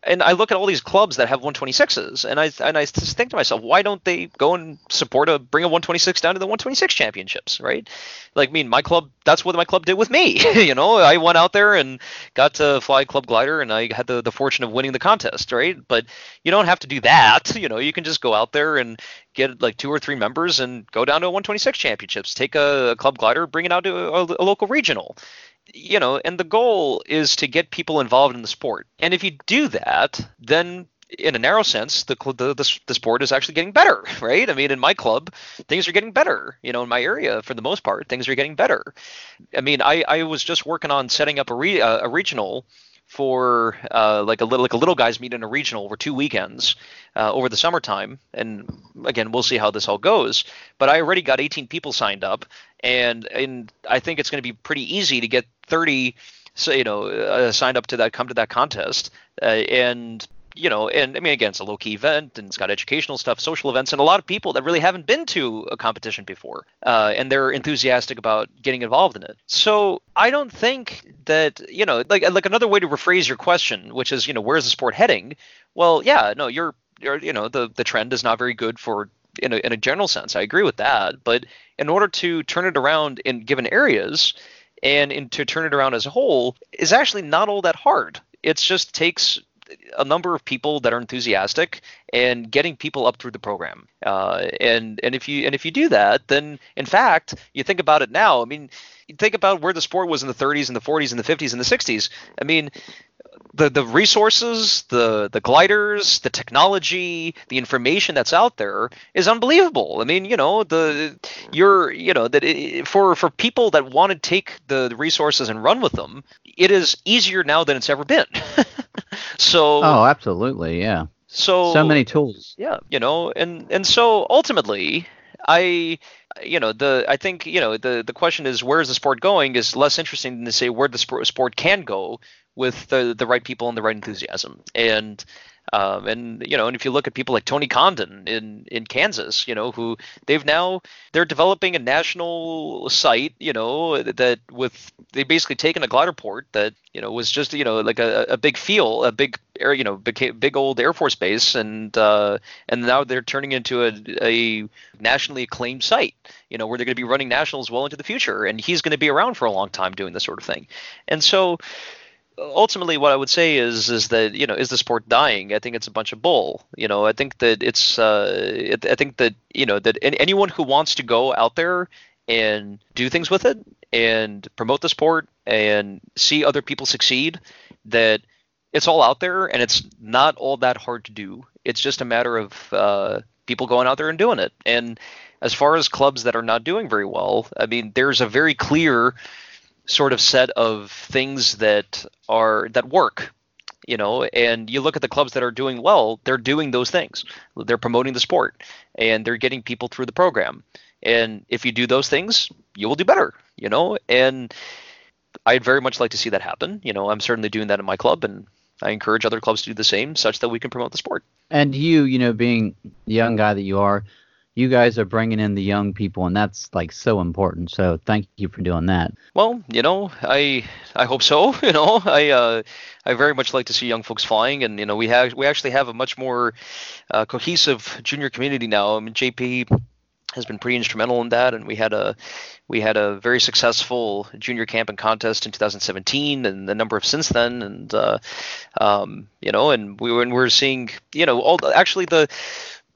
and I look at all these clubs that have 126s, and I and I just think to myself, why don't they go and support a bring a 126 down to the 126 championships, right? Like, I mean, my club, that's what my club did with me. you know, I went out there and got to fly club glider, and I had the the fortune of winning the contest, right? But you don't have to do that. You know, you can just go out there and get like two or three members and go down to a 126 championships, take a, a club glider, bring it out to a, a local regional you know, and the goal is to get people involved in the sport. And if you do that, then in a narrow sense, the, the, the the sport is actually getting better, right? I mean, in my club, things are getting better. You know, in my area, for the most part, things are getting better. I mean, I, I was just working on setting up a re, uh, a regional for uh, like a little like a little guys meet in a regional over two weekends uh, over the summertime. And again, we'll see how this all goes. But I already got 18 people signed up, and and I think it's going to be pretty easy to get 30, so you know, uh, signed up to that come to that contest. Uh, and you know, and I mean, again, it's a low key event and it's got educational stuff, social events, and a lot of people that really haven't been to a competition before, uh, and they're enthusiastic about getting involved in it. So I don't think that you know, like like another way to rephrase your question, which is, you know, where's the sport heading? Well, yeah, no, you're, you're you know, the the trend is not very good for in a, in a general sense. I agree with that, but in order to turn it around in given areas and in, to turn it around as a whole is actually not all that hard. It just takes a number of people that are enthusiastic and getting people up through the program. Uh, and and if you and if you do that, then in fact you think about it now. I mean, think about where the sport was in the 30s and the 40s and the 50s and the 60s. I mean, the the resources, the the gliders, the technology, the information that's out there is unbelievable. I mean, you know, the you're you know that it, for for people that want to take the resources and run with them, it is easier now than it's ever been. so Oh, absolutely, yeah. So So many tools. yeah, you know, and and so ultimately, I you know the I think you know the the question is where is the sport going is less interesting than to say where the sport sport can go with the the right people and the right enthusiasm and um, and you know, and if you look at people like Tony Condon in in Kansas, you know, who they've now they're developing a national site, you know, that with they basically taken a glider port that you know was just you know like a, a big field, a big air, you know, big, big old Air Force base, and uh, and now they're turning into a, a nationally acclaimed site, you know, where they're going to be running nationals well into the future, and he's going to be around for a long time doing this sort of thing, and so ultimately what I would say is is that you know is the sport dying? I think it's a bunch of bull. You know, I think that it's uh, I think that you know that anyone who wants to go out there and do things with it and promote the sport and see other people succeed, that it's all out there and it's not all that hard to do. It's just a matter of uh, people going out there and doing it. And as far as clubs that are not doing very well, I mean, there's a very clear sort of set of things that are that work you know and you look at the clubs that are doing well they're doing those things. They're promoting the sport and they're getting people through the program. And if you do those things you will do better you know? And i'd very much like to see that happen. You know i'm certainly doing that in my club and i encourage other clubs to do the same such that we can promote the sport. And you, you know, being the young guy that you are, you guys are bringing in the young people, and that's like so important. So thank you for doing that. Well, you know, I I hope so. You know, I uh, I very much like to see young folks flying, and you know, we have we actually have a much more uh, cohesive junior community now. I mean, JP has been pretty instrumental in that, and we had a we had a very successful junior camp and contest in 2017, and the number of since then, and uh, um, you know, and we were and we're seeing, you know, all actually the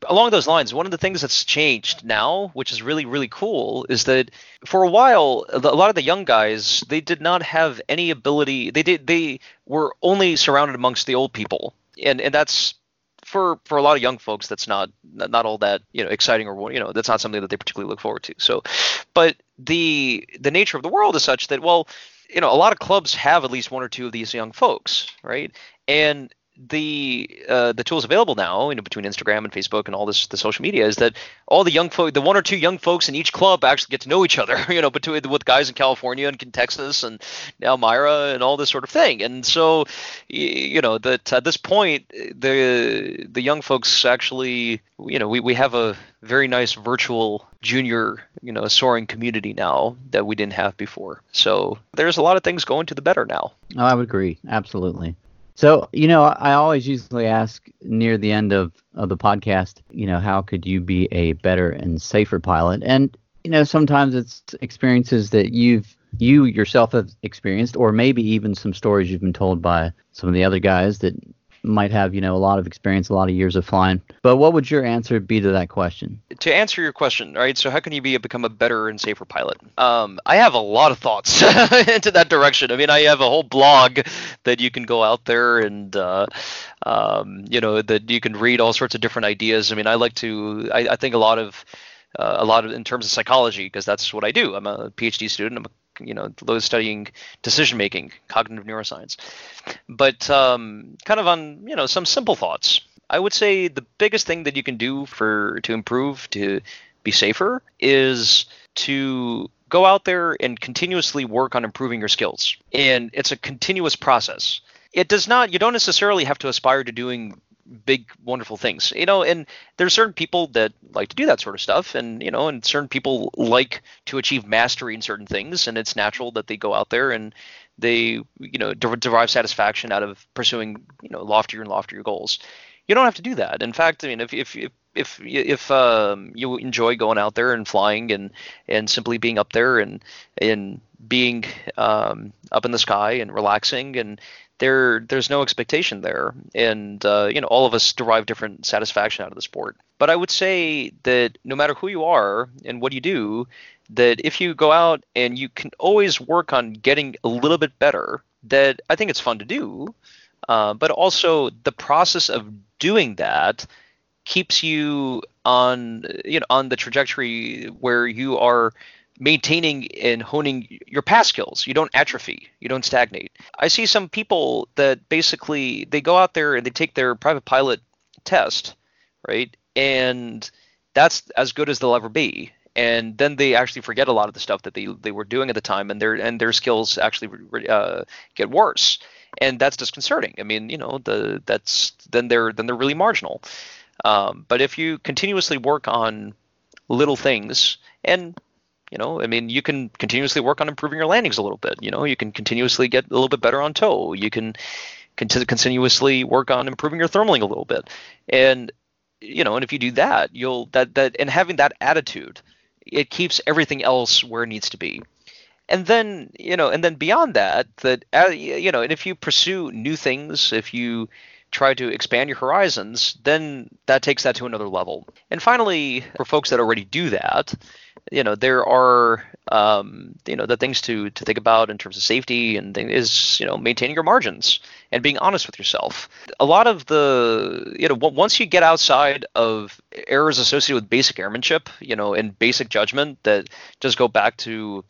along those lines, one of the things that's changed now, which is really really cool, is that for a while, a lot of the young guys they did not have any ability. They did they were only surrounded amongst the old people, and and that's for for a lot of young folks that's not not all that you know exciting or you know that's not something that they particularly look forward to. So, but the the nature of the world is such that well you know a lot of clubs have at least one or two of these young folks right and the uh, the tools available now, you know, between Instagram and Facebook and all this the social media is that all the young folk, the one or two young folks in each club actually get to know each other, you know, between with guys in California and Texas and Elmira and all this sort of thing. And so, you know, that at this point, the the young folks actually, you know, we, we have a very nice virtual junior, you know, soaring community now that we didn't have before. So there's a lot of things going to the better now. Oh, I would agree, absolutely. So, you know, I always usually ask near the end of, of the podcast, you know, how could you be a better and safer pilot? And, you know, sometimes it's experiences that you've you yourself have experienced, or maybe even some stories you've been told by some of the other guys that might have, you know, a lot of experience, a lot of years of flying. But what would your answer be to that question? To answer your question, right? So how can you be become a better and safer pilot? Um, I have a lot of thoughts into that direction. I mean, I have a whole blog that you can go out there and, uh, um, you know, that you can read all sorts of different ideas. I mean, I like to. I, I think a lot of uh, a lot of in terms of psychology because that's what I do. I'm a PhD student. I'm a you know, those studying decision making, cognitive neuroscience. But um, kind of on you know some simple thoughts. I would say the biggest thing that you can do for to improve to be safer is to go out there and continuously work on improving your skills. And it's a continuous process. It does not you don't necessarily have to aspire to doing big wonderful things. You know and there's certain people that like to do that sort of stuff and you know and certain people like to achieve mastery in certain things and it's natural that they go out there and they you know derive satisfaction out of pursuing you know loftier and loftier goals. You don't have to do that. In fact i mean if if if if, if um, you enjoy going out there and flying and and simply being up there and and being um, up in the sky and relaxing and there there's no expectation there. And uh, you know all of us derive different satisfaction out of the sport. But i would say that no matter who you are and what you do that if you go out and you can always work on getting a little bit better that i think it's fun to do. Uh, but also the process of doing that keeps you on you know on the trajectory where you are maintaining and honing your past skills. You don't atrophy, you don't stagnate. I see some people that basically they go out there and they take their private pilot test, right? And that's as good as they'll ever be. And then they actually forget a lot of the stuff that they, they were doing at the time, and their and their skills actually uh, get worse, and that's disconcerting. I mean, you know, the that's then they're then they're really marginal. Um, but if you continuously work on little things, and you know, I mean, you can continuously work on improving your landings a little bit. You know, you can continuously get a little bit better on tow. You can continuously work on improving your thermaling a little bit, and you know, and if you do that, you'll that that and having that attitude, it keeps everything else where it needs to be. And then you know, and then beyond that, that uh, you know, and if you pursue new things, if you try to expand your horizons, then that takes that to another level. And finally, for folks that already do that, you know there are um, you know the things to to think about in terms of safety and thing is you know maintaining your margins and being honest with yourself. A lot of the you know once you get outside of errors associated with basic airmanship, you know, and basic judgment that just go back to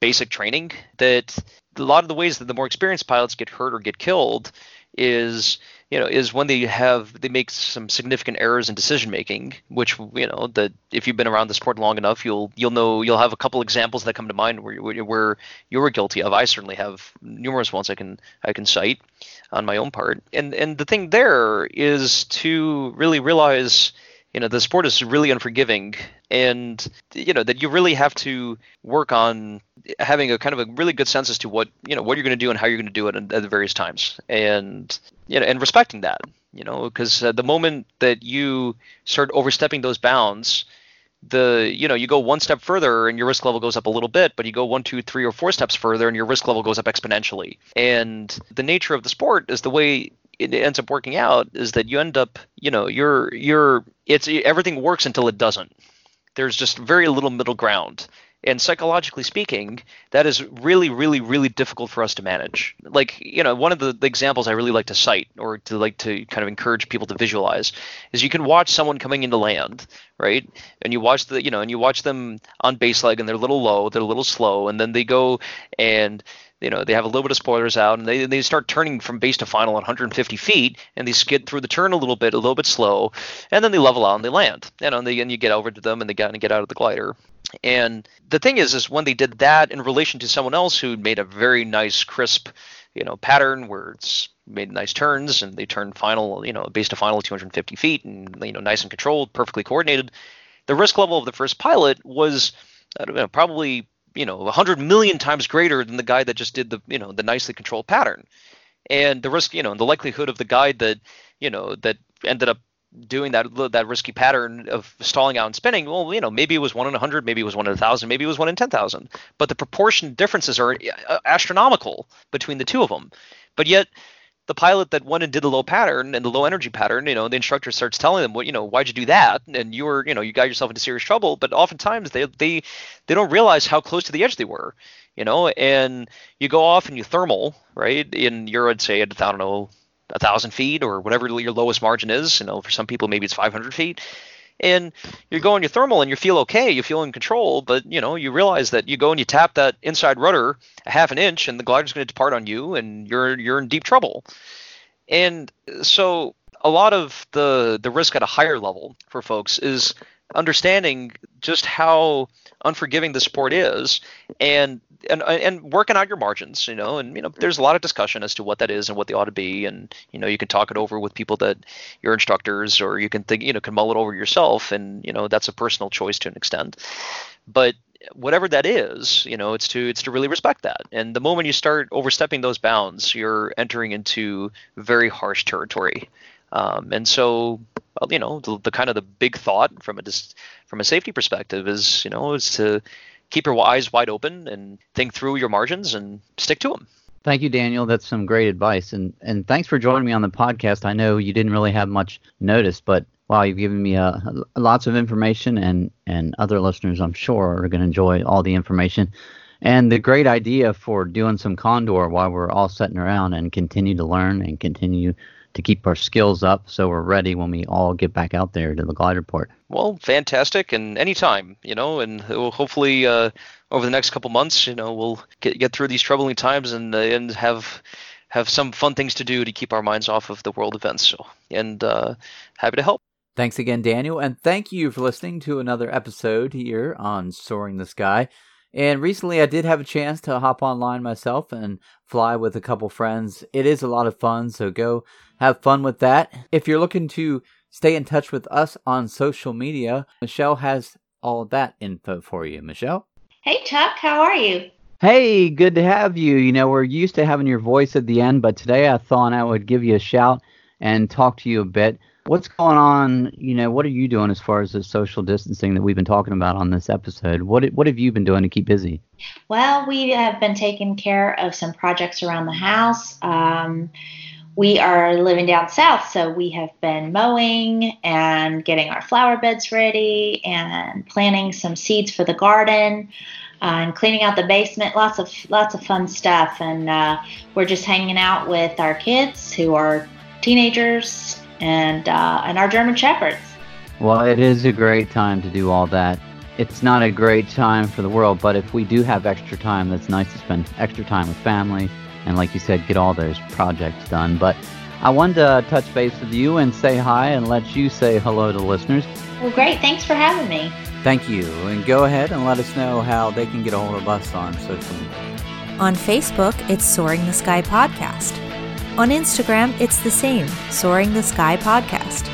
basic training, that a lot of the ways that the more experienced pilots get hurt or get killed is you know is when they have they make some significant errors in decision making which you know that if you've been around the sport long enough you'll you'll know you'll have a couple examples that come to mind where where you were guilty of. I certainly have numerous ones i can i can cite on my own part. And and the thing there is to really realize you know the sport is really unforgiving and you know that you really have to work on having a kind of a really good sense as to what you know what you're going to do and how you're going to do it at, the various times. And you know and respecting that you know because uh, the moment that you start overstepping those bounds the you know you go one step further and your risk level goes up a little bit but you go one two three or four steps further and your risk level goes up exponentially. And the nature of the sport is the way it ends up working out is that you end up, you know, you're you're it's everything works until it doesn't. There's just very little middle ground. And psychologically speaking, that is really, really, really difficult for us to manage. Like, you know, one of the, the examples I really like to cite or to like to kind of encourage people to visualize is you can watch someone coming into land, right? And you watch the, you know, and you watch them on base leg and they're a little low, they're a little slow, and then they go and you know they have a little bit of spoilers out and they, they start turning from base to final at 150 feet and they skid through the turn a little bit a little bit slow and then they level out and they land you know and, they, and you get over to them and they get and get out of the glider. And the thing is is when they did that in relation to someone else who made a very nice crisp you know pattern where it's made nice turns and they turned final you know base to final 250 feet and you know nice and controlled perfectly coordinated the risk level of the first pilot was uh, don't know, probably you know 100 million times greater than the guy that just did the you know the nicely controlled pattern. And the risk you know the likelihood of the guy that you know that ended up doing that that risky pattern of stalling out and spinning well you know maybe it was one in a hundred maybe it was one in a thousand maybe it was one in ten thousand. But the proportion differences are uh, astronomical between the two of them. But yet the pilot that went and did the low pattern and the low energy pattern, you know, the instructor starts telling them, what, you know, why'd you do that? And you were, you know, you got yourself into serious trouble. But oftentimes they they they don't realize how close to the edge they were, you know. And you go off and you thermal, right? In you're, I'd say, I don't know, a thousand feet or whatever your lowest margin is. You know, for some people maybe it's 500 feet. And you go on your thermal and you feel okay, you feel in control, but you know you realize that you go and you tap that inside rudder a half an inch, and the glider's going to depart on you, and you're you're in deep trouble. And so a lot of the the risk at a higher level for folks is understanding just how unforgiving the sport is, and and and working out your margins, you know, and you know, there's a lot of discussion as to what that is and what they ought to be, and you know, you can talk it over with people that your instructors, or you can think, you know, can mull it over yourself, and you know, that's a personal choice to an extent. But whatever that is, you know, it's to it's to really respect that. And the moment you start overstepping those bounds, you're entering into very harsh territory. Um, and so, you know, the, the, kind of the big thought from a from a safety perspective is, you know, is to keep your eyes wide open and think through your margins and stick to them. Thank you, Daniel. That's some great advice, and and thanks for joining me on the podcast. I know you didn't really have much notice, but wow, you've given me uh, lots of information, and and other listeners, I'm sure, are going to enjoy all the information. And the great idea for doing some Condor while we're all sitting around and continue to learn and continue to keep our skills up so we're ready when we all get back out there to the glider port. Well, fantastic, and anytime, you know, and hopefully uh, over the next couple months, you know, we'll get get through these troubling times and uh, and have have some fun things to do to keep our minds off of the world events. So, and uh, happy to help. Thanks again, Daniel, and thank you for listening to another episode here on Soaring the Sky. And recently, I did have a chance to hop online myself and fly with a couple friends. It is a lot of fun, so go have fun with that. If you're looking to stay in touch with us on social media, Michelle has all that info for you. Michelle? Hey, Chuck, how are you? Hey, good to have you. You know, we're used to having your voice at the end, but today I thought I would give you a shout and talk to you a bit what's going on? You know, what are you doing as far as the social distancing that we've been talking about on this episode? What what have you been doing to keep busy? Well, we have been taking care of some projects around the house. Um, we are living down south, so we have been mowing and getting our flower beds ready and planting some seeds for the garden. Uh, and cleaning out the basement, lots of lots of fun stuff, and uh, we're just hanging out with our kids who are teenagers and uh, and our German shepherds. Well, it is a great time to do all that. It's not a great time for the world, but if we do have extra time, that's nice to spend extra time with family and, like you said, get all those projects done. But I wanted to uh, touch base with you and say hi and let you say hello to listeners. Well, great. Thanks for having me. Thank you. And go ahead and let us know how they can get a hold of us on social media. On Facebook, it's Soaring the Sky Podcast. On Instagram, it's the same Soaring the Sky Podcast.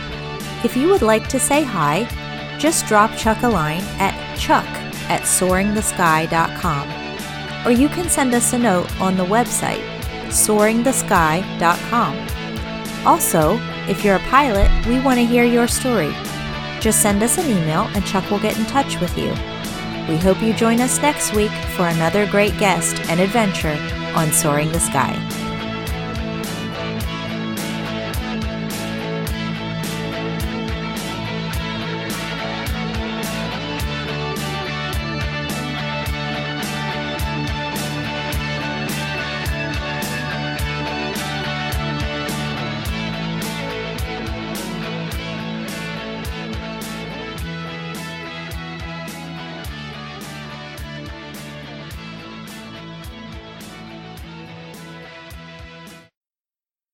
If you would like to say hi, just drop Chuck a line at chuck at soaringthesky.com. Or you can send us a note on the website soaringthesky.com. Also, if you're a pilot, we want to hear your story. Just send us an email and Chuck will get in touch with you. We hope you join us next week for another great guest and adventure on Soaring the Sky.